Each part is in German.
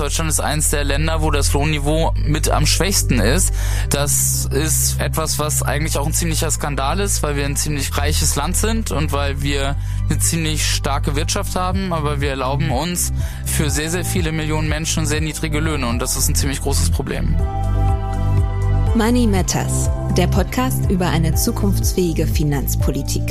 Deutschland ist eines der Länder, wo das Lohnniveau mit am schwächsten ist. Das ist etwas, was eigentlich auch ein ziemlicher Skandal ist, weil wir ein ziemlich reiches Land sind und weil wir eine ziemlich starke Wirtschaft haben, aber wir erlauben uns für sehr, sehr viele Millionen Menschen sehr niedrige Löhne und das ist ein ziemlich großes Problem. Money Matters, der Podcast über eine zukunftsfähige Finanzpolitik.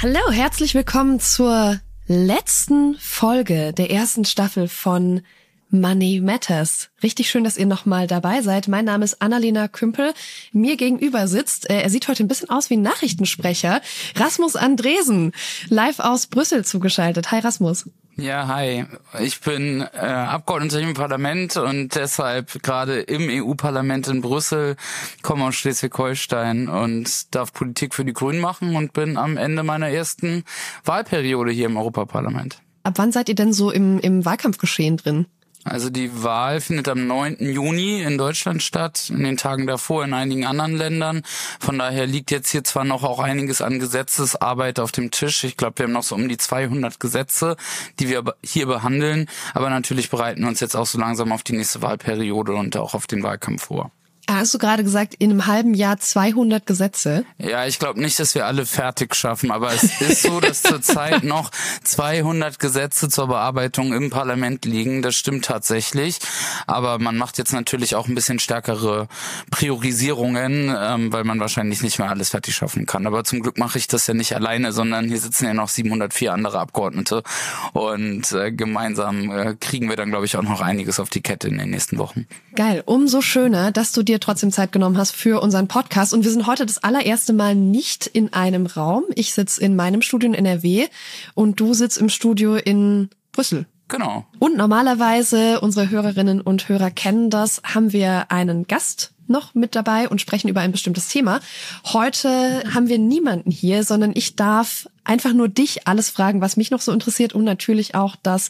Hallo, herzlich willkommen zur letzten Folge der ersten Staffel von Money Matters. Richtig schön, dass ihr nochmal dabei seid. Mein Name ist Annalena Kümpel. Mir gegenüber sitzt, äh, er sieht heute ein bisschen aus wie ein Nachrichtensprecher, Rasmus Andresen, live aus Brüssel zugeschaltet. Hi Rasmus. Ja, hi. Ich bin äh, Abgeordneter im Parlament und deshalb gerade im EU-Parlament in Brüssel, komme aus Schleswig-Holstein und darf Politik für die Grünen machen und bin am Ende meiner ersten Wahlperiode hier im Europaparlament. Ab wann seid ihr denn so im, im Wahlkampfgeschehen drin? Also die Wahl findet am 9. Juni in Deutschland statt, in den Tagen davor in einigen anderen Ländern. Von daher liegt jetzt hier zwar noch auch einiges an Gesetzesarbeit auf dem Tisch. Ich glaube, wir haben noch so um die 200 Gesetze, die wir hier behandeln. Aber natürlich bereiten wir uns jetzt auch so langsam auf die nächste Wahlperiode und auch auf den Wahlkampf vor. Hast du gerade gesagt, in einem halben Jahr 200 Gesetze? Ja, ich glaube nicht, dass wir alle fertig schaffen, aber es ist so, dass zurzeit noch 200 Gesetze zur Bearbeitung im Parlament liegen. Das stimmt tatsächlich. Aber man macht jetzt natürlich auch ein bisschen stärkere Priorisierungen, ähm, weil man wahrscheinlich nicht mehr alles fertig schaffen kann. Aber zum Glück mache ich das ja nicht alleine, sondern hier sitzen ja noch 704 andere Abgeordnete und äh, gemeinsam äh, kriegen wir dann, glaube ich, auch noch einiges auf die Kette in den nächsten Wochen. Geil. Umso schöner, dass du dir trotzdem Zeit genommen hast für unseren Podcast. Und wir sind heute das allererste Mal nicht in einem Raum. Ich sitze in meinem Studio in NRW und du sitzt im Studio in Brüssel. Genau. Und normalerweise, unsere Hörerinnen und Hörer kennen das, haben wir einen Gast noch mit dabei und sprechen über ein bestimmtes Thema. Heute haben wir niemanden hier, sondern ich darf einfach nur dich alles fragen, was mich noch so interessiert und natürlich auch das,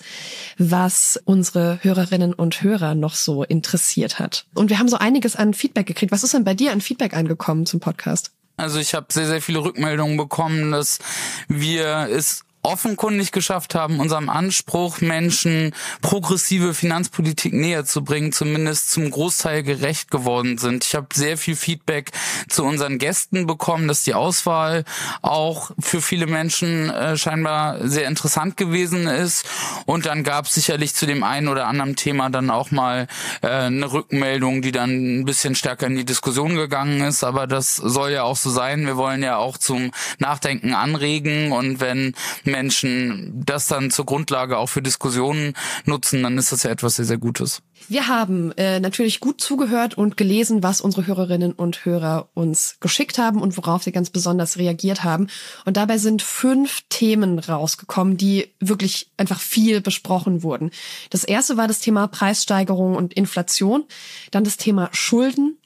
was unsere Hörerinnen und Hörer noch so interessiert hat. Und wir haben so einiges an Feedback gekriegt. Was ist denn bei dir an Feedback angekommen zum Podcast? Also ich habe sehr, sehr viele Rückmeldungen bekommen, dass wir es offenkundig geschafft haben, unserem Anspruch, Menschen progressive Finanzpolitik näher zu bringen, zumindest zum Großteil gerecht geworden sind. Ich habe sehr viel Feedback zu unseren Gästen bekommen, dass die Auswahl auch für viele Menschen äh, scheinbar sehr interessant gewesen ist. Und dann gab es sicherlich zu dem einen oder anderen Thema dann auch mal äh, eine Rückmeldung, die dann ein bisschen stärker in die Diskussion gegangen ist. Aber das soll ja auch so sein. Wir wollen ja auch zum Nachdenken anregen. Und wenn Menschen das dann zur Grundlage auch für Diskussionen nutzen, dann ist das ja etwas sehr, sehr Gutes. Wir haben äh, natürlich gut zugehört und gelesen, was unsere Hörerinnen und Hörer uns geschickt haben und worauf sie ganz besonders reagiert haben. Und dabei sind fünf Themen rausgekommen, die wirklich einfach viel besprochen wurden. Das erste war das Thema Preissteigerung und Inflation, dann das Thema Schulden,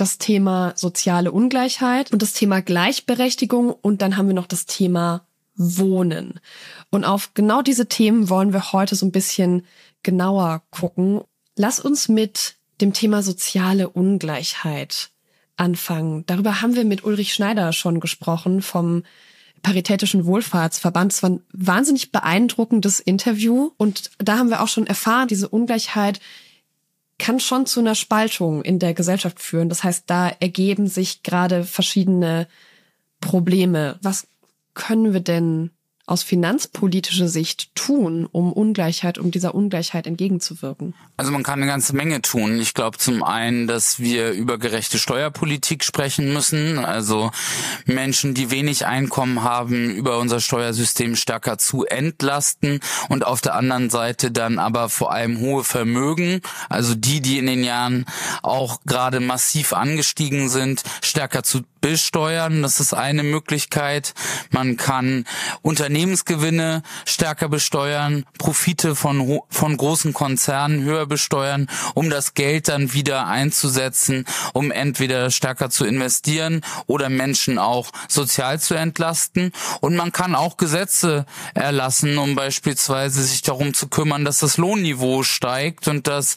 das Thema soziale Ungleichheit und das Thema Gleichberechtigung und dann haben wir noch das Thema Wohnen. Und auf genau diese Themen wollen wir heute so ein bisschen genauer gucken. Lass uns mit dem Thema soziale Ungleichheit anfangen. Darüber haben wir mit Ulrich Schneider schon gesprochen vom Paritätischen Wohlfahrtsverband. Es war ein wahnsinnig beeindruckendes Interview und da haben wir auch schon erfahren, diese Ungleichheit kann schon zu einer Spaltung in der Gesellschaft führen. Das heißt, da ergeben sich gerade verschiedene Probleme. Was können wir denn aus finanzpolitischer Sicht tun, um Ungleichheit, um dieser Ungleichheit entgegenzuwirken? Also man kann eine ganze Menge tun. Ich glaube zum einen, dass wir über gerechte Steuerpolitik sprechen müssen. Also Menschen, die wenig Einkommen haben, über unser Steuersystem stärker zu entlasten und auf der anderen Seite dann aber vor allem hohe Vermögen, also die, die in den Jahren auch gerade massiv angestiegen sind, stärker zu besteuern. Das ist eine Möglichkeit. Man kann Unternehmensgewinne stärker besteuern, Profite von, von großen Konzernen höher besteuern, um das Geld dann wieder einzusetzen, um entweder stärker zu investieren oder Menschen auch sozial zu entlasten. Und man kann auch Gesetze erlassen, um beispielsweise sich darum zu kümmern, dass das Lohnniveau steigt und dass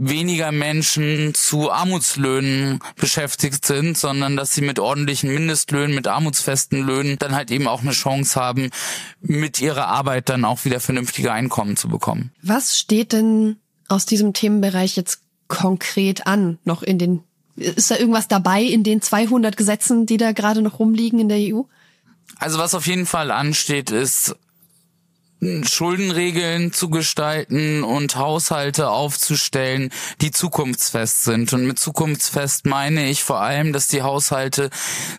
weniger Menschen zu Armutslöhnen beschäftigt sind, sondern dass sie mit ordentlichen Mindestlöhnen, mit armutsfesten Löhnen dann halt eben auch eine Chance haben, mit ihrer Arbeit dann auch wieder vernünftige Einkommen zu bekommen. Was steht denn aus diesem Themenbereich jetzt konkret an, noch in den ist da irgendwas dabei in den 200 Gesetzen, die da gerade noch rumliegen in der EU? Also was auf jeden Fall ansteht, ist Schuldenregeln zu gestalten und Haushalte aufzustellen, die zukunftsfest sind. Und mit zukunftsfest meine ich vor allem, dass die Haushalte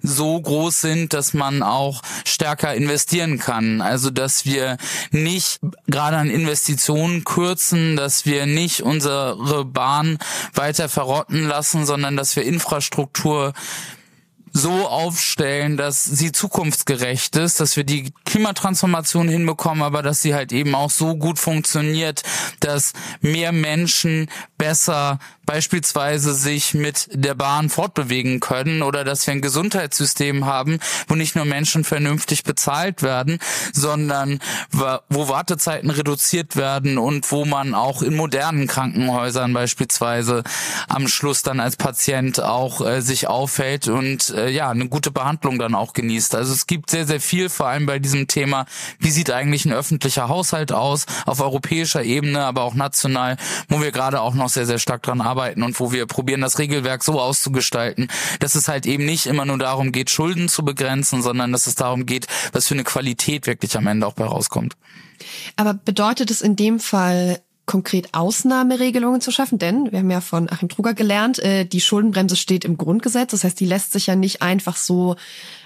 so groß sind, dass man auch stärker investieren kann. Also dass wir nicht gerade an Investitionen kürzen, dass wir nicht unsere Bahn weiter verrotten lassen, sondern dass wir Infrastruktur so aufstellen, dass sie zukunftsgerecht ist, dass wir die Klimatransformation hinbekommen, aber dass sie halt eben auch so gut funktioniert, dass mehr Menschen besser beispielsweise sich mit der Bahn fortbewegen können oder dass wir ein Gesundheitssystem haben, wo nicht nur Menschen vernünftig bezahlt werden, sondern wo Wartezeiten reduziert werden und wo man auch in modernen Krankenhäusern beispielsweise am Schluss dann als Patient auch äh, sich aufhält und äh, ja eine gute Behandlung dann auch genießt. Also es gibt sehr sehr viel, vor allem bei diesem Thema, wie sieht eigentlich ein öffentlicher Haushalt aus auf europäischer Ebene, aber auch national, wo wir gerade auch noch sehr sehr stark dran arbeiten arbeiten und wo wir probieren, das Regelwerk so auszugestalten, dass es halt eben nicht immer nur darum geht, Schulden zu begrenzen, sondern dass es darum geht, was für eine Qualität wirklich am Ende auch bei rauskommt. Aber bedeutet es in dem Fall konkret Ausnahmeregelungen zu schaffen? Denn wir haben ja von Achim Truger gelernt, äh, die Schuldenbremse steht im Grundgesetz. Das heißt, die lässt sich ja nicht einfach so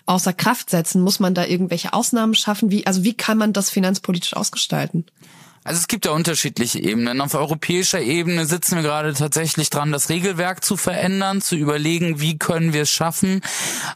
außer Kraft setzen. Muss man da irgendwelche Ausnahmen schaffen? Wie, also wie kann man das finanzpolitisch ausgestalten? Also es gibt ja unterschiedliche Ebenen. Auf europäischer Ebene sitzen wir gerade tatsächlich dran, das Regelwerk zu verändern, zu überlegen, wie können wir es schaffen,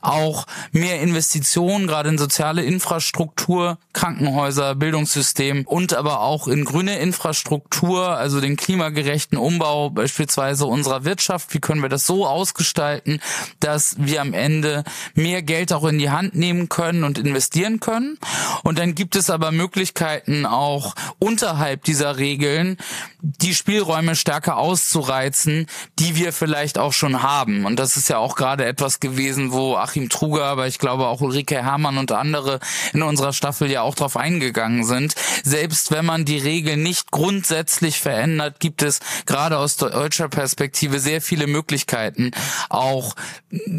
auch mehr Investitionen, gerade in soziale Infrastruktur, Krankenhäuser, Bildungssystem und aber auch in grüne Infrastruktur, also den klimagerechten Umbau beispielsweise unserer Wirtschaft. Wie können wir das so ausgestalten, dass wir am Ende mehr Geld auch in die Hand nehmen können und investieren können? Und dann gibt es aber Möglichkeiten auch unter außerhalb dieser Regeln die Spielräume stärker auszureizen, die wir vielleicht auch schon haben. Und das ist ja auch gerade etwas gewesen, wo Achim Truger, aber ich glaube auch Ulrike Herrmann und andere in unserer Staffel ja auch drauf eingegangen sind. Selbst wenn man die Regeln nicht grundsätzlich verändert, gibt es gerade aus deutscher Perspektive sehr viele Möglichkeiten, auch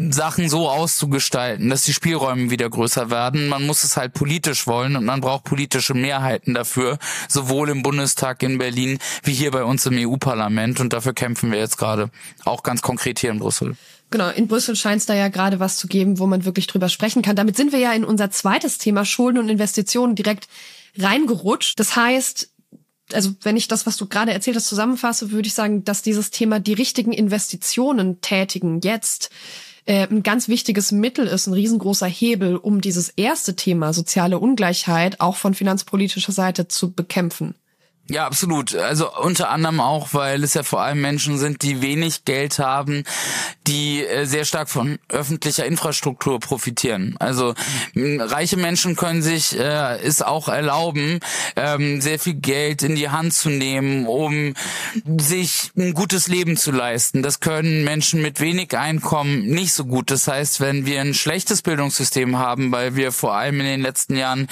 Sachen so auszugestalten, dass die Spielräume wieder größer werden. Man muss es halt politisch wollen und man braucht politische Mehrheiten dafür, sowohl im Bundestag in Berlin wie hier bei uns im EU-Parlament. Und dafür kämpfen wir jetzt gerade auch ganz konkret hier in Brüssel. Genau, in Brüssel scheint es da ja gerade was zu geben, wo man wirklich drüber sprechen kann. Damit sind wir ja in unser zweites Thema Schulden und Investitionen direkt reingerutscht. Das heißt, also wenn ich das, was du gerade erzählt hast, zusammenfasse, würde ich sagen, dass dieses Thema die richtigen Investitionen tätigen jetzt äh, ein ganz wichtiges Mittel ist, ein riesengroßer Hebel, um dieses erste Thema soziale Ungleichheit auch von finanzpolitischer Seite zu bekämpfen. Ja, absolut. Also unter anderem auch, weil es ja vor allem Menschen sind, die wenig Geld haben, die äh, sehr stark von öffentlicher Infrastruktur profitieren. Also reiche Menschen können sich äh, es auch erlauben, ähm, sehr viel Geld in die Hand zu nehmen, um sich ein gutes Leben zu leisten. Das können Menschen mit wenig Einkommen nicht so gut. Das heißt, wenn wir ein schlechtes Bildungssystem haben, weil wir vor allem in den letzten Jahren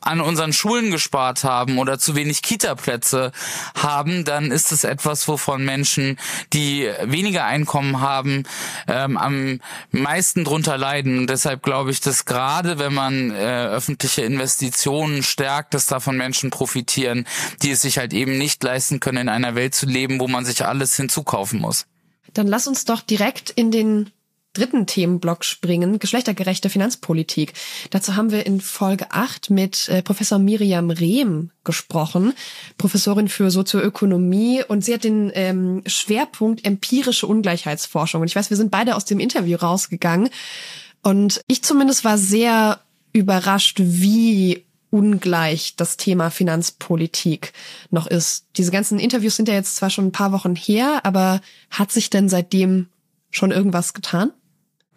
an unseren Schulen gespart haben oder zu wenig Kita-Plätze haben, dann ist es etwas, wovon Menschen, die weniger Einkommen haben, ähm, am meisten drunter leiden. Und deshalb glaube ich, dass gerade wenn man äh, öffentliche Investitionen stärkt, dass davon Menschen profitieren, die es sich halt eben nicht leisten können, in einer Welt zu leben, wo man sich alles hinzukaufen muss. Dann lass uns doch direkt in den dritten Themenblock springen, geschlechtergerechte Finanzpolitik. Dazu haben wir in Folge 8 mit äh, Professor Miriam Rehm gesprochen, Professorin für Sozioökonomie und sie hat den ähm, Schwerpunkt empirische Ungleichheitsforschung. Und ich weiß, wir sind beide aus dem Interview rausgegangen und ich zumindest war sehr überrascht, wie ungleich das Thema Finanzpolitik noch ist. Diese ganzen Interviews sind ja jetzt zwar schon ein paar Wochen her, aber hat sich denn seitdem schon irgendwas getan?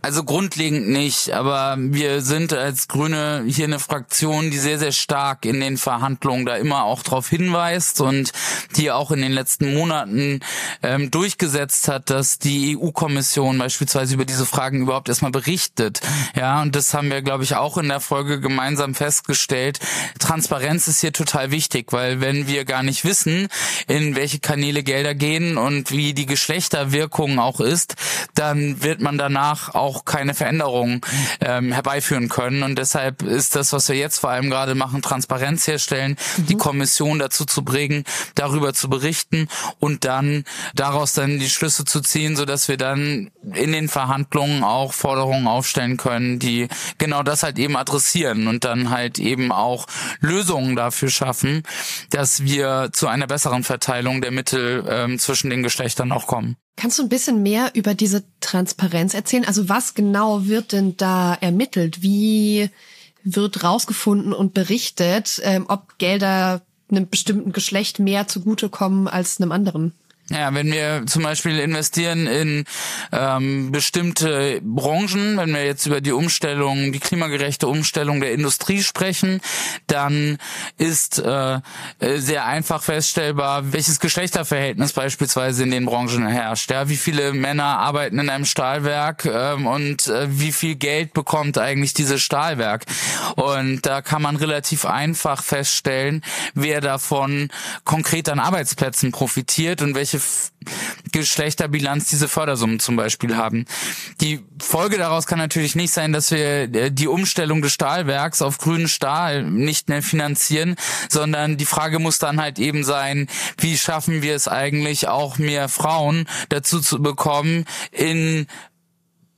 Also grundlegend nicht, aber wir sind als Grüne hier eine Fraktion, die sehr, sehr stark in den Verhandlungen da immer auch darauf hinweist und die auch in den letzten Monaten ähm, durchgesetzt hat, dass die EU-Kommission beispielsweise über diese Fragen überhaupt erstmal berichtet. Ja, und das haben wir, glaube ich, auch in der Folge gemeinsam festgestellt. Transparenz ist hier total wichtig, weil wenn wir gar nicht wissen, in welche Kanäle Gelder gehen und wie die Geschlechterwirkung auch ist, dann wird man danach auch auch keine Veränderungen ähm, herbeiführen können. Und deshalb ist das, was wir jetzt vor allem gerade machen, Transparenz herstellen, mhm. die Kommission dazu zu bringen, darüber zu berichten und dann daraus dann die Schlüsse zu ziehen, so dass wir dann in den Verhandlungen auch Forderungen aufstellen können, die genau das halt eben adressieren und dann halt eben auch Lösungen dafür schaffen, dass wir zu einer besseren Verteilung der Mittel ähm, zwischen den Geschlechtern auch kommen. Kannst du ein bisschen mehr über diese Transparenz erzählen? Also was genau wird denn da ermittelt? Wie wird rausgefunden und berichtet, ähm, ob Gelder einem bestimmten Geschlecht mehr zugutekommen als einem anderen? Ja, wenn wir zum Beispiel investieren in ähm, bestimmte Branchen, wenn wir jetzt über die Umstellung, die klimagerechte Umstellung der Industrie sprechen, dann ist äh, sehr einfach feststellbar, welches Geschlechterverhältnis beispielsweise in den Branchen herrscht. Ja, wie viele Männer arbeiten in einem Stahlwerk ähm, und äh, wie viel Geld bekommt eigentlich dieses Stahlwerk? Und da kann man relativ einfach feststellen, wer davon konkret an Arbeitsplätzen profitiert und welche welche Geschlechterbilanz diese Fördersummen zum Beispiel haben. Die Folge daraus kann natürlich nicht sein, dass wir äh, die Umstellung des Stahlwerks auf grünen Stahl nicht mehr finanzieren, sondern die Frage muss dann halt eben sein, wie schaffen wir es eigentlich auch mehr Frauen dazu zu bekommen, in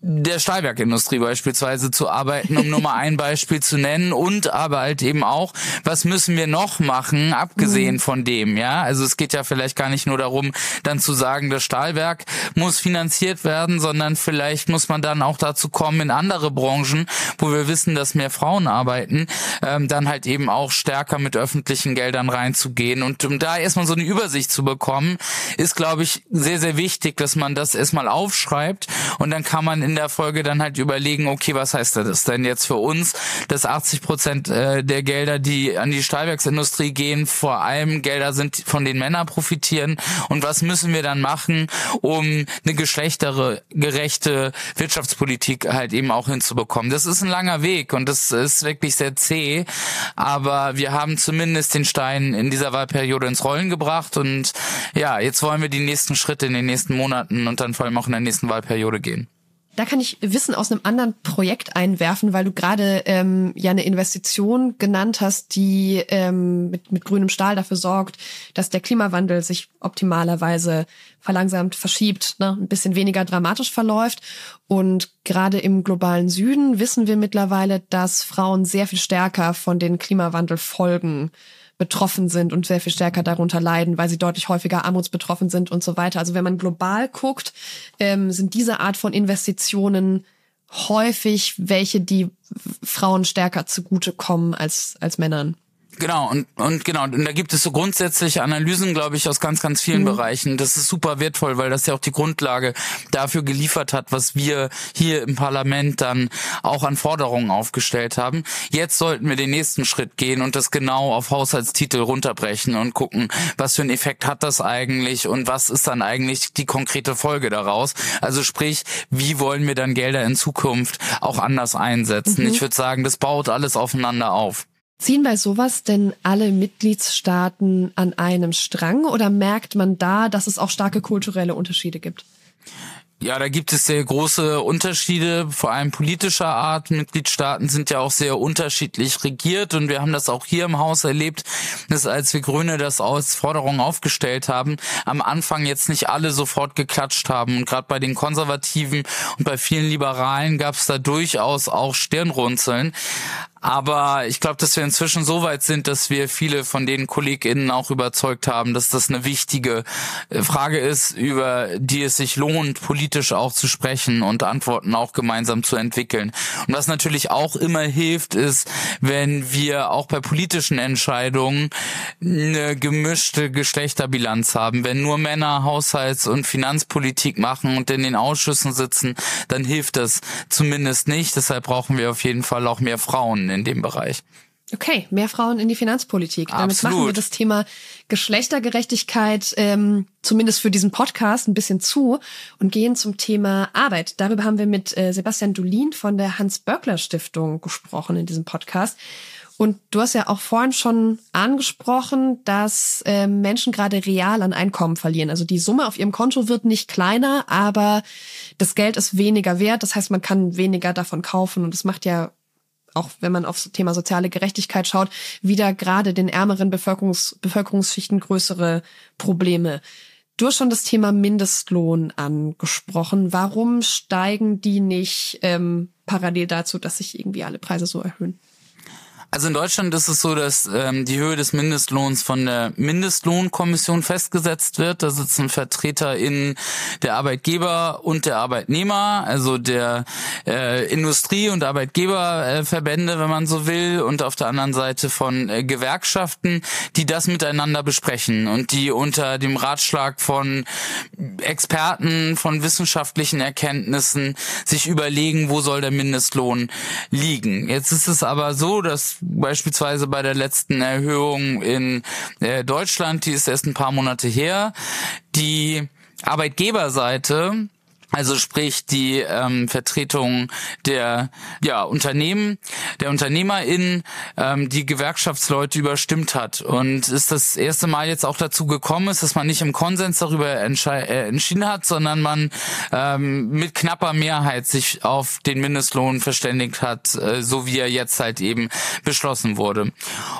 der Stahlwerkindustrie beispielsweise zu arbeiten, um nur mal ein Beispiel zu nennen und aber halt eben auch, was müssen wir noch machen, abgesehen mhm. von dem, ja? Also es geht ja vielleicht gar nicht nur darum, dann zu sagen, das Stahlwerk muss finanziert werden, sondern vielleicht muss man dann auch dazu kommen, in andere Branchen, wo wir wissen, dass mehr Frauen arbeiten, ähm, dann halt eben auch stärker mit öffentlichen Geldern reinzugehen und um da erstmal so eine Übersicht zu bekommen, ist glaube ich sehr, sehr wichtig, dass man das erstmal aufschreibt und dann kann man in der Folge dann halt überlegen, okay, was heißt das denn jetzt für uns, dass 80 Prozent äh, der Gelder, die an die Stahlwerksindustrie gehen, vor allem Gelder sind, von den Männern profitieren und was müssen wir dann machen, um eine geschlechtergerechte Wirtschaftspolitik halt eben auch hinzubekommen. Das ist ein langer Weg und das ist wirklich sehr zäh, aber wir haben zumindest den Stein in dieser Wahlperiode ins Rollen gebracht und ja, jetzt wollen wir die nächsten Schritte in den nächsten Monaten und dann vor allem auch in der nächsten Wahlperiode gehen. Da kann ich Wissen aus einem anderen Projekt einwerfen, weil du gerade ähm, ja eine Investition genannt hast, die ähm, mit, mit grünem Stahl dafür sorgt, dass der Klimawandel sich optimalerweise verlangsamt, verschiebt, ne, ein bisschen weniger dramatisch verläuft. Und gerade im globalen Süden wissen wir mittlerweile, dass Frauen sehr viel stärker von den Klimawandelfolgen betroffen sind und sehr viel stärker darunter leiden, weil sie deutlich häufiger armutsbetroffen sind und so weiter. Also wenn man global guckt, ähm, sind diese Art von Investitionen häufig welche, die Frauen stärker zugutekommen als, als Männern. Genau, und, und genau, und da gibt es so grundsätzliche Analysen, glaube ich, aus ganz, ganz vielen mhm. Bereichen. Das ist super wertvoll, weil das ja auch die Grundlage dafür geliefert hat, was wir hier im Parlament dann auch an Forderungen aufgestellt haben. Jetzt sollten wir den nächsten Schritt gehen und das genau auf Haushaltstitel runterbrechen und gucken, was für einen Effekt hat das eigentlich und was ist dann eigentlich die konkrete Folge daraus. Also sprich, wie wollen wir dann Gelder in Zukunft auch anders einsetzen? Mhm. Ich würde sagen, das baut alles aufeinander auf. Ziehen bei sowas denn alle Mitgliedstaaten an einem Strang oder merkt man da, dass es auch starke kulturelle Unterschiede gibt? Ja, da gibt es sehr große Unterschiede, vor allem politischer Art. Mitgliedstaaten sind ja auch sehr unterschiedlich regiert und wir haben das auch hier im Haus erlebt, dass als wir Grüne das als Forderung aufgestellt haben, am Anfang jetzt nicht alle sofort geklatscht haben. Und gerade bei den Konservativen und bei vielen Liberalen gab es da durchaus auch Stirnrunzeln. Aber ich glaube, dass wir inzwischen so weit sind, dass wir viele von den KollegInnen auch überzeugt haben, dass das eine wichtige äh, Frage ist, über die es sich lohnt, politisch auch zu sprechen und Antworten auch gemeinsam zu entwickeln. Und was natürlich auch immer hilft, ist, wenn wir auch bei politischen Entscheidungen eine gemischte Geschlechterbilanz haben. Wenn nur Männer Haushalts- und Finanzpolitik machen und in den Ausschüssen sitzen, dann hilft das zumindest nicht. Deshalb brauchen wir auf jeden Fall auch mehr Frauen in dem Bereich. Okay, mehr Frauen in die Finanzpolitik. Damit Absolut. machen wir das Thema Geschlechtergerechtigkeit ähm, zumindest für diesen Podcast ein bisschen zu und gehen zum Thema Arbeit. Darüber haben wir mit äh, Sebastian Dulin von der Hans-Böckler-Stiftung gesprochen in diesem Podcast. Und du hast ja auch vorhin schon angesprochen, dass äh, Menschen gerade real an Einkommen verlieren. Also die Summe auf ihrem Konto wird nicht kleiner, aber das Geld ist weniger wert. Das heißt, man kann weniger davon kaufen. Und das macht ja auch wenn man aufs Thema soziale Gerechtigkeit schaut, wieder gerade den ärmeren Bevölkerungs Bevölkerungsschichten größere Probleme. Du hast schon das Thema Mindestlohn angesprochen. Warum steigen die nicht ähm, parallel dazu, dass sich irgendwie alle Preise so erhöhen? Also in Deutschland ist es so, dass ähm, die Höhe des Mindestlohns von der Mindestlohnkommission festgesetzt wird. Da sitzen Vertreter in der Arbeitgeber und der Arbeitnehmer, also der äh, Industrie- und Arbeitgeberverbände, wenn man so will, und auf der anderen Seite von äh, Gewerkschaften, die das miteinander besprechen und die unter dem Ratschlag von Experten, von wissenschaftlichen Erkenntnissen sich überlegen, wo soll der Mindestlohn liegen. Jetzt ist es aber so, dass beispielsweise bei der letzten Erhöhung in äh, Deutschland, die ist erst ein paar Monate her, die Arbeitgeberseite also sprich die ähm, Vertretung der ja, Unternehmen, der UnternehmerInnen, ähm, die Gewerkschaftsleute überstimmt hat. Und ist das erste Mal jetzt auch dazu gekommen ist, dass man nicht im Konsens darüber äh, entschieden hat, sondern man ähm, mit knapper Mehrheit sich auf den Mindestlohn verständigt hat, äh, so wie er jetzt halt eben beschlossen wurde.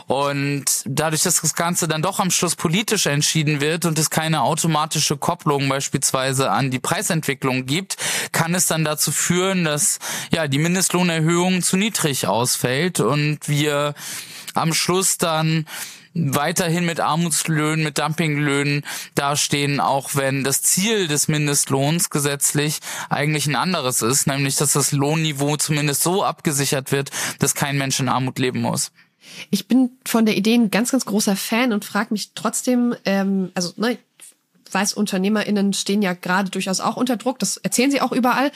Und dadurch, dass das Ganze dann doch am Schluss politisch entschieden wird und es keine automatische Kopplung beispielsweise an die Preisentwicklung gibt, kann es dann dazu führen, dass ja die Mindestlohnerhöhung zu niedrig ausfällt und wir am Schluss dann weiterhin mit Armutslöhnen, mit Dumpinglöhnen dastehen, auch wenn das Ziel des Mindestlohns gesetzlich eigentlich ein anderes ist, nämlich dass das Lohnniveau zumindest so abgesichert wird, dass kein Mensch in Armut leben muss. Ich bin von der Idee ein ganz, ganz großer Fan und frage mich trotzdem, ähm, also ne, weiß, UnternehmerInnen stehen ja gerade durchaus auch unter Druck. Das erzählen sie auch überall.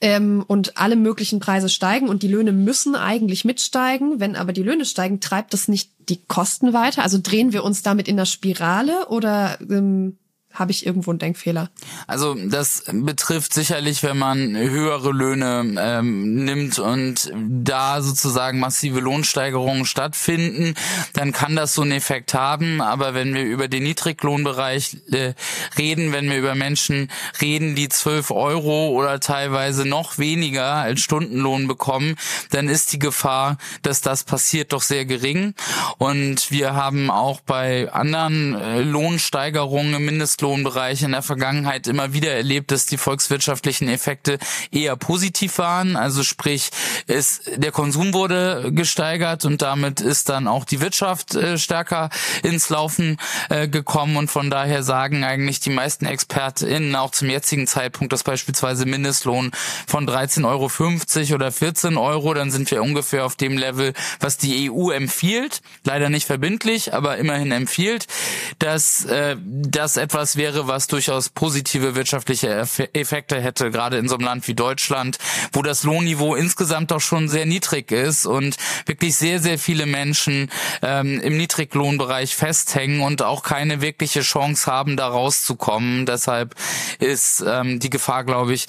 Ähm, und alle möglichen Preise steigen und die Löhne müssen eigentlich mitsteigen. Wenn aber die Löhne steigen, treibt das nicht die Kosten weiter? Also drehen wir uns damit in der Spirale oder ähm, habe ich irgendwo einen Denkfehler. Also das betrifft sicherlich, wenn man höhere Löhne ähm, nimmt und da sozusagen massive Lohnsteigerungen stattfinden, dann kann das so einen Effekt haben. Aber wenn wir über den Niedriglohnbereich äh, reden, wenn wir über Menschen reden, die 12 Euro oder teilweise noch weniger als Stundenlohn bekommen, dann ist die Gefahr, dass das passiert, doch sehr gering. Und wir haben auch bei anderen äh, Lohnsteigerungen im Niedriglohnbereich in der Vergangenheit immer wieder erlebt, dass die volkswirtschaftlichen Effekte eher positiv waren. Also sprich, es, der Konsum wurde gesteigert und damit ist dann auch die Wirtschaft äh, stärker ins Laufen äh, gekommen und von daher sagen eigentlich die meisten ExpertInnen auch zum jetzigen Zeitpunkt, dass beispielsweise Mindestlohn von 13,50 Euro oder 14 Euro, dann sind wir ungefähr auf dem Level, was die EU empfiehlt, leider nicht verbindlich, aber immerhin empfiehlt, dass äh, das etwas etwas wäre, was durchaus positive wirtschaftliche Effekte hätte, gerade in so einem Land wie Deutschland, wo das Lohnniveau insgesamt doch schon sehr niedrig ist und wirklich sehr, sehr viele Menschen ähm, im Niedriglohnbereich festhängen und auch keine wirkliche Chance haben, da rauszukommen. Deshalb ist ähm, die Gefahr, glaube ich,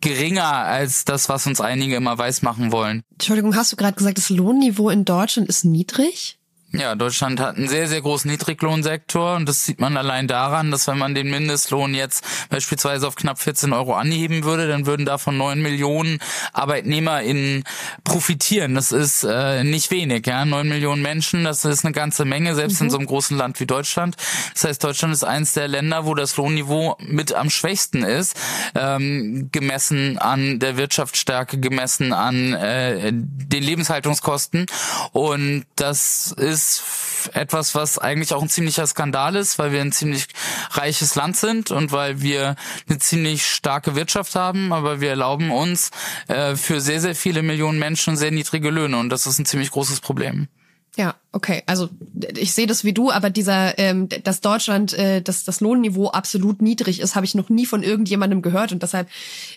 geringer als das, was uns einige immer weismachen wollen. Entschuldigung, hast du gerade gesagt, das Lohnniveau in Deutschland ist niedrig? Ja, Deutschland hat einen sehr, sehr großen Niedriglohnsektor und das sieht man allein daran, dass wenn man den Mindestlohn jetzt beispielsweise auf knapp 14 Euro anheben würde, dann würden davon neun Millionen ArbeitnehmerInnen profitieren. Das ist äh, nicht wenig, ja. Neun Millionen Menschen, das ist eine ganze Menge, selbst mhm. in so einem großen Land wie Deutschland. Das heißt, Deutschland ist eines der Länder, wo das Lohnniveau mit am schwächsten ist, ähm, gemessen an der Wirtschaftsstärke, gemessen an äh, den Lebenshaltungskosten. Und das ist ist etwas, was eigentlich auch ein ziemlicher Skandal ist, weil wir ein ziemlich reiches Land sind und weil wir eine ziemlich starke Wirtschaft haben, aber wir erlauben uns äh, für sehr, sehr viele Millionen Menschen sehr niedrige Löhne und das ist ein ziemlich großes Problem. Ja, okay. Also ich sehe das wie du, aber dieser, ähm, dass Deutschland, äh, dass das Lohnniveau absolut niedrig ist, habe ich noch nie von irgendjemandem gehört und deshalb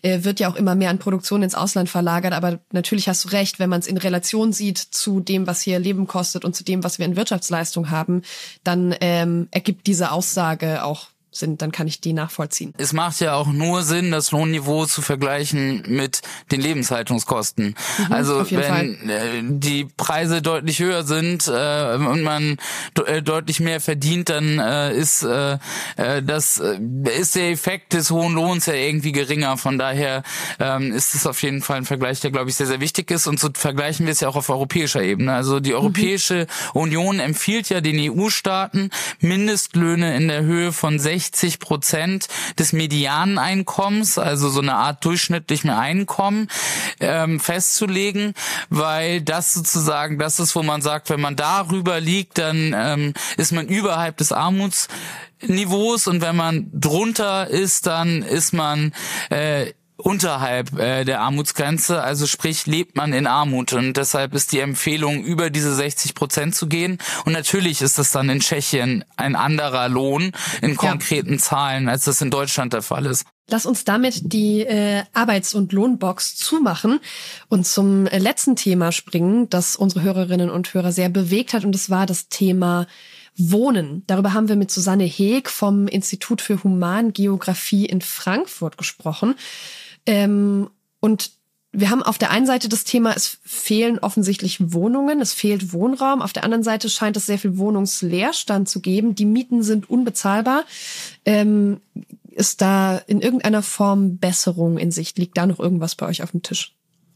äh, wird ja auch immer mehr an Produktion ins Ausland verlagert. Aber natürlich hast du recht, wenn man es in Relation sieht zu dem, was hier Leben kostet und zu dem, was wir in Wirtschaftsleistung haben, dann ähm, ergibt diese Aussage auch sind, dann kann ich die nachvollziehen. Es macht ja auch nur Sinn, das Lohnniveau zu vergleichen mit den Lebenshaltungskosten. Mhm, also wenn Fall. Äh, die Preise deutlich höher sind äh, und man äh, deutlich mehr verdient, dann äh, ist äh, äh das ist der Effekt des hohen Lohns ja irgendwie geringer. Von daher ähm, ist es auf jeden Fall ein Vergleich, der glaube ich sehr sehr wichtig ist. Und so vergleichen wir es ja auch auf europäischer Ebene. Also die mhm. Europäische mhm. Union empfiehlt ja den EU-Staaten Mindestlöhne in der Höhe von 60 60 Prozent des Medianeinkommens, also so eine Art durchschnittlichen Einkommen, ähm, festzulegen, weil das sozusagen das ist, wo man sagt, wenn man darüber liegt, dann ähm, ist man überhalb des Armutsniveaus und wenn man drunter ist, dann ist man äh, unterhalb äh, der Armutsgrenze, also sprich lebt man in Armut und deshalb ist die Empfehlung über diese 60 Prozent zu gehen und natürlich ist das dann in Tschechien ein anderer Lohn in konkreten ja. Zahlen, als das in Deutschland der Fall ist. Lass uns damit die äh, Arbeits- und Lohnbox zumachen und zum äh, letzten Thema springen, das unsere Hörerinnen und Hörer sehr bewegt hat und das war das Thema Wohnen. Darüber haben wir mit Susanne Heeg vom Institut für Humangeografie in Frankfurt gesprochen. Ähm, und wir haben auf der einen Seite das Thema, es fehlen offensichtlich Wohnungen, es fehlt Wohnraum. Auf der anderen Seite scheint es sehr viel Wohnungsleerstand zu geben. Die Mieten sind unbezahlbar. Ähm, ist da in irgendeiner Form Besserung in Sicht? Liegt da noch irgendwas bei euch auf dem Tisch?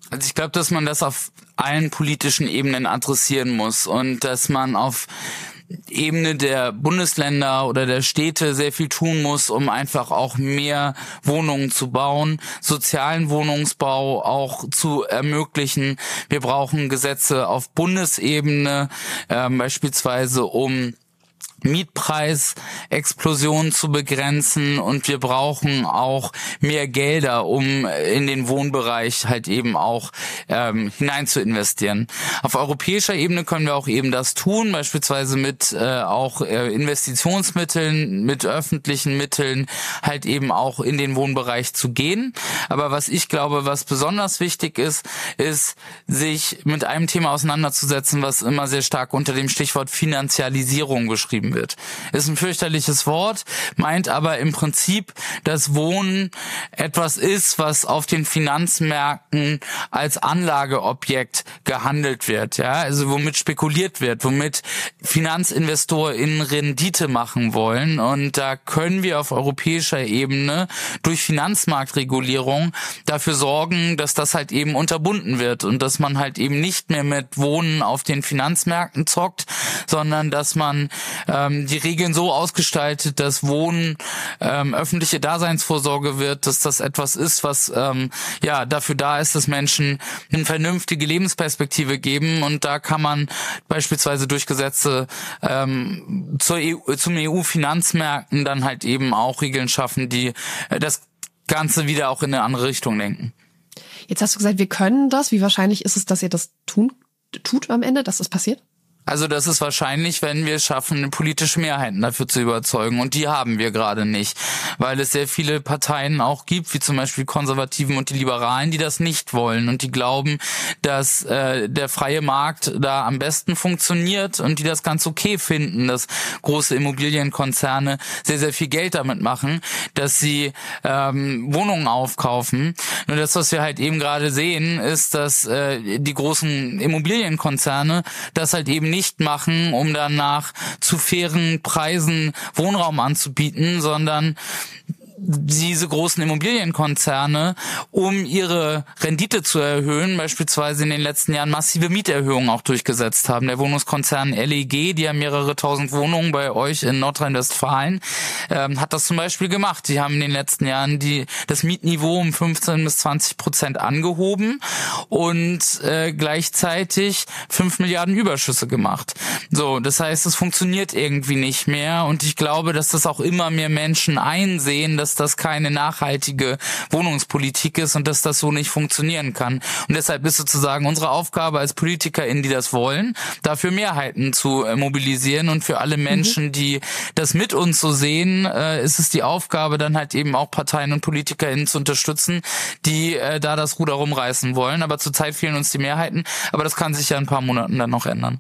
Also ich glaube, dass man das auf allen politischen Ebenen adressieren muss und dass man auf Ebene der Bundesländer oder der Städte sehr viel tun muss, um einfach auch mehr Wohnungen zu bauen, sozialen Wohnungsbau auch zu ermöglichen. Wir brauchen Gesetze auf Bundesebene, äh, beispielsweise um Mietpreisexplosion zu begrenzen und wir brauchen auch mehr Gelder, um in den Wohnbereich halt eben auch ähm, hinein zu investieren. Auf europäischer Ebene können wir auch eben das tun, beispielsweise mit äh, auch äh, Investitionsmitteln, mit öffentlichen Mitteln halt eben auch in den Wohnbereich zu gehen. Aber was ich glaube, was besonders wichtig ist, ist sich mit einem Thema auseinanderzusetzen, was immer sehr stark unter dem Stichwort Finanzialisierung geschrieben wird. Ist ein fürchterliches Wort, meint aber im Prinzip, dass Wohnen etwas ist, was auf den Finanzmärkten als Anlageobjekt gehandelt wird, ja, also womit spekuliert wird, womit FinanzinvestorInnen Rendite machen wollen und da können wir auf europäischer Ebene durch Finanzmarktregulierung dafür sorgen, dass das halt eben unterbunden wird und dass man halt eben nicht mehr mit Wohnen auf den Finanzmärkten zockt, sondern dass man äh, ähm, die Regeln so ausgestaltet, dass Wohnen ähm, öffentliche Daseinsvorsorge wird, dass das etwas ist, was ähm, ja dafür da ist, dass Menschen eine vernünftige Lebensperspektive geben und da kann man beispielsweise durch Gesetze ähm, zur EU, zum EU-Finanzmärkten dann halt eben auch Regeln schaffen, die äh, das Ganze wieder auch in eine andere Richtung lenken. Jetzt hast du gesagt, wir können das. Wie wahrscheinlich ist es, dass ihr das tun, tut am Ende, dass das passiert? Also das ist wahrscheinlich, wenn wir es schaffen, politische Mehrheiten dafür zu überzeugen. Und die haben wir gerade nicht, weil es sehr viele Parteien auch gibt, wie zum Beispiel Konservativen und die Liberalen, die das nicht wollen und die glauben, dass äh, der freie Markt da am besten funktioniert und die das ganz okay finden, dass große Immobilienkonzerne sehr, sehr viel Geld damit machen, dass sie ähm, Wohnungen aufkaufen. Nur das, was wir halt eben gerade sehen, ist, dass äh, die großen Immobilienkonzerne das halt eben nicht machen, um danach zu fairen Preisen Wohnraum anzubieten, sondern diese großen Immobilienkonzerne, um ihre Rendite zu erhöhen, beispielsweise in den letzten Jahren massive Mieterhöhungen auch durchgesetzt haben. Der Wohnungskonzern LEG, die haben mehrere tausend Wohnungen bei euch in Nordrhein-Westfalen, ähm, hat das zum Beispiel gemacht. Die haben in den letzten Jahren die, das Mietniveau um 15 bis 20 Prozent angehoben und äh, gleichzeitig 5 Milliarden Überschüsse gemacht. So, das heißt, es funktioniert irgendwie nicht mehr und ich glaube, dass das auch immer mehr Menschen einsehen, dass das keine nachhaltige Wohnungspolitik ist und dass das so nicht funktionieren kann. Und deshalb ist sozusagen unsere Aufgabe als PolitikerInnen, die das wollen, dafür Mehrheiten zu äh, mobilisieren und für alle Menschen, mhm. die das mit uns so sehen, äh, ist es die Aufgabe, dann halt eben auch Parteien und PolitikerInnen zu unterstützen, die äh, da das Ruder rumreißen wollen. Aber zurzeit fehlen uns die Mehrheiten. Aber das kann sich ja in ein paar Monaten dann noch ändern.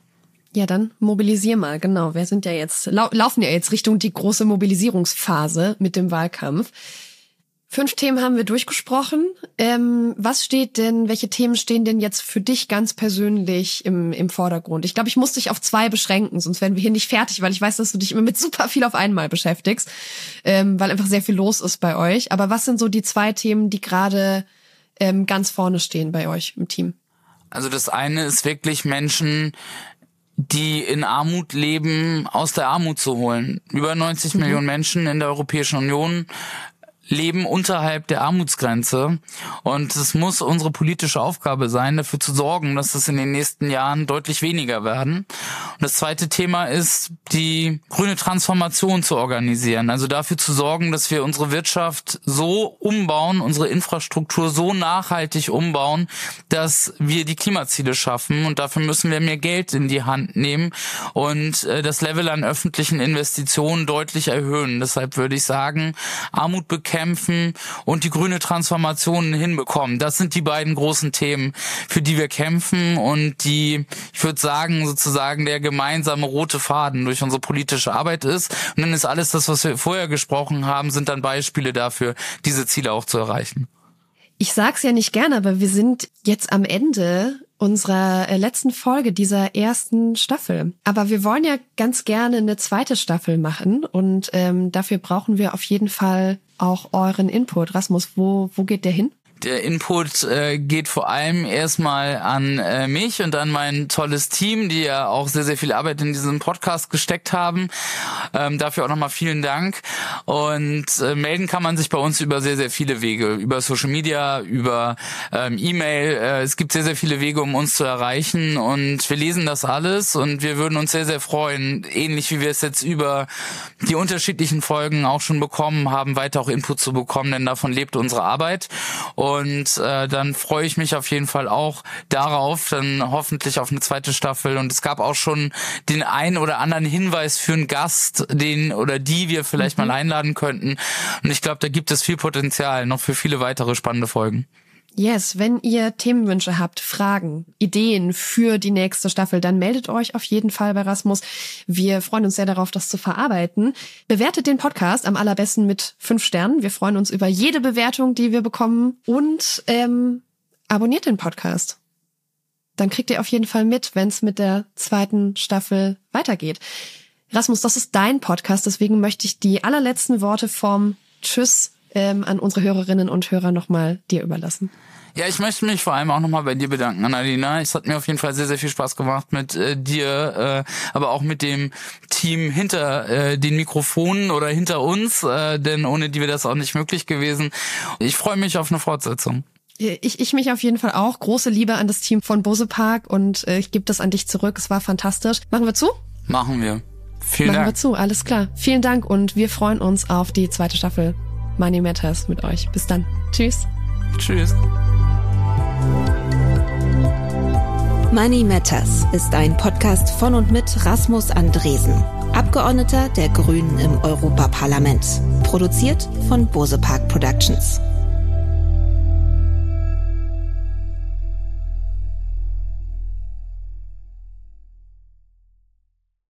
Ja, dann mobilisier mal, genau. Wir sind ja jetzt, lau laufen ja jetzt Richtung die große Mobilisierungsphase mit dem Wahlkampf. Fünf Themen haben wir durchgesprochen. Ähm, was steht denn, welche Themen stehen denn jetzt für dich ganz persönlich im, im Vordergrund? Ich glaube, ich muss dich auf zwei beschränken, sonst werden wir hier nicht fertig, weil ich weiß, dass du dich immer mit super viel auf einmal beschäftigst, ähm, weil einfach sehr viel los ist bei euch. Aber was sind so die zwei Themen, die gerade ähm, ganz vorne stehen bei euch im Team? Also das eine ist wirklich Menschen die in Armut leben, aus der Armut zu holen. Über 90 mhm. Millionen Menschen in der Europäischen Union leben unterhalb der Armutsgrenze. Und es muss unsere politische Aufgabe sein, dafür zu sorgen, dass es in den nächsten Jahren deutlich weniger werden. Und das zweite Thema ist, die grüne Transformation zu organisieren. Also dafür zu sorgen, dass wir unsere Wirtschaft so umbauen, unsere Infrastruktur so nachhaltig umbauen, dass wir die Klimaziele schaffen. Und dafür müssen wir mehr Geld in die Hand nehmen und äh, das Level an öffentlichen Investitionen deutlich erhöhen. Deshalb würde ich sagen, Armut bekämpfen kämpfen und die grüne Transformation hinbekommen. Das sind die beiden großen Themen, für die wir kämpfen und die, ich würde sagen, sozusagen der gemeinsame rote Faden durch unsere politische Arbeit ist. Und dann ist alles das, was wir vorher gesprochen haben, sind dann Beispiele dafür, diese Ziele auch zu erreichen. Ich sag's ja nicht gerne, aber wir sind jetzt am Ende unserer äh, letzten Folge dieser ersten Staffel. Aber wir wollen ja ganz gerne eine zweite Staffel machen und ähm, dafür brauchen wir auf jeden Fall auch euren Input. Rasmus, wo, wo geht der hin? Der Input äh, geht vor allem erstmal an äh, mich und an mein tolles Team, die ja auch sehr, sehr viel Arbeit in diesem Podcast gesteckt haben. Ähm, dafür auch nochmal vielen Dank. Und äh, melden kann man sich bei uns über sehr, sehr viele Wege. Über Social Media, über ähm, E-Mail. Äh, es gibt sehr, sehr viele Wege, um uns zu erreichen. Und wir lesen das alles und wir würden uns sehr, sehr freuen, ähnlich wie wir es jetzt über die unterschiedlichen Folgen auch schon bekommen haben, weiter auch Input zu bekommen, denn davon lebt unsere Arbeit. Und und äh, dann freue ich mich auf jeden Fall auch darauf, dann hoffentlich auf eine zweite Staffel. Und es gab auch schon den einen oder anderen Hinweis für einen Gast, den oder die wir vielleicht mhm. mal einladen könnten. Und ich glaube, da gibt es viel Potenzial noch für viele weitere spannende Folgen. Yes, wenn ihr Themenwünsche habt, Fragen, Ideen für die nächste Staffel, dann meldet euch auf jeden Fall bei Rasmus. Wir freuen uns sehr darauf, das zu verarbeiten. Bewertet den Podcast am allerbesten mit fünf Sternen. Wir freuen uns über jede Bewertung, die wir bekommen. Und ähm, abonniert den Podcast. Dann kriegt ihr auf jeden Fall mit, wenn es mit der zweiten Staffel weitergeht. Rasmus, das ist dein Podcast, deswegen möchte ich die allerletzten Worte vom Tschüss ähm, an unsere Hörerinnen und Hörer nochmal dir überlassen. Ja, ich möchte mich vor allem auch nochmal bei dir bedanken, Annalena. Es hat mir auf jeden Fall sehr, sehr viel Spaß gemacht mit äh, dir, äh, aber auch mit dem Team hinter äh, den Mikrofonen oder hinter uns, äh, denn ohne die wäre das auch nicht möglich gewesen. Ich freue mich auf eine Fortsetzung. Ich, ich mich auf jeden Fall auch. Große Liebe an das Team von Bose Park und äh, ich gebe das an dich zurück. Es war fantastisch. Machen wir zu? Machen wir. Vielen Machen Dank. wir zu, alles klar. Vielen Dank und wir freuen uns auf die zweite Staffel. Money Matters mit euch. Bis dann. Tschüss. Tschüss. Money Matters ist ein Podcast von und mit Rasmus Andresen, Abgeordneter der Grünen im Europaparlament. Produziert von Bose Park Productions.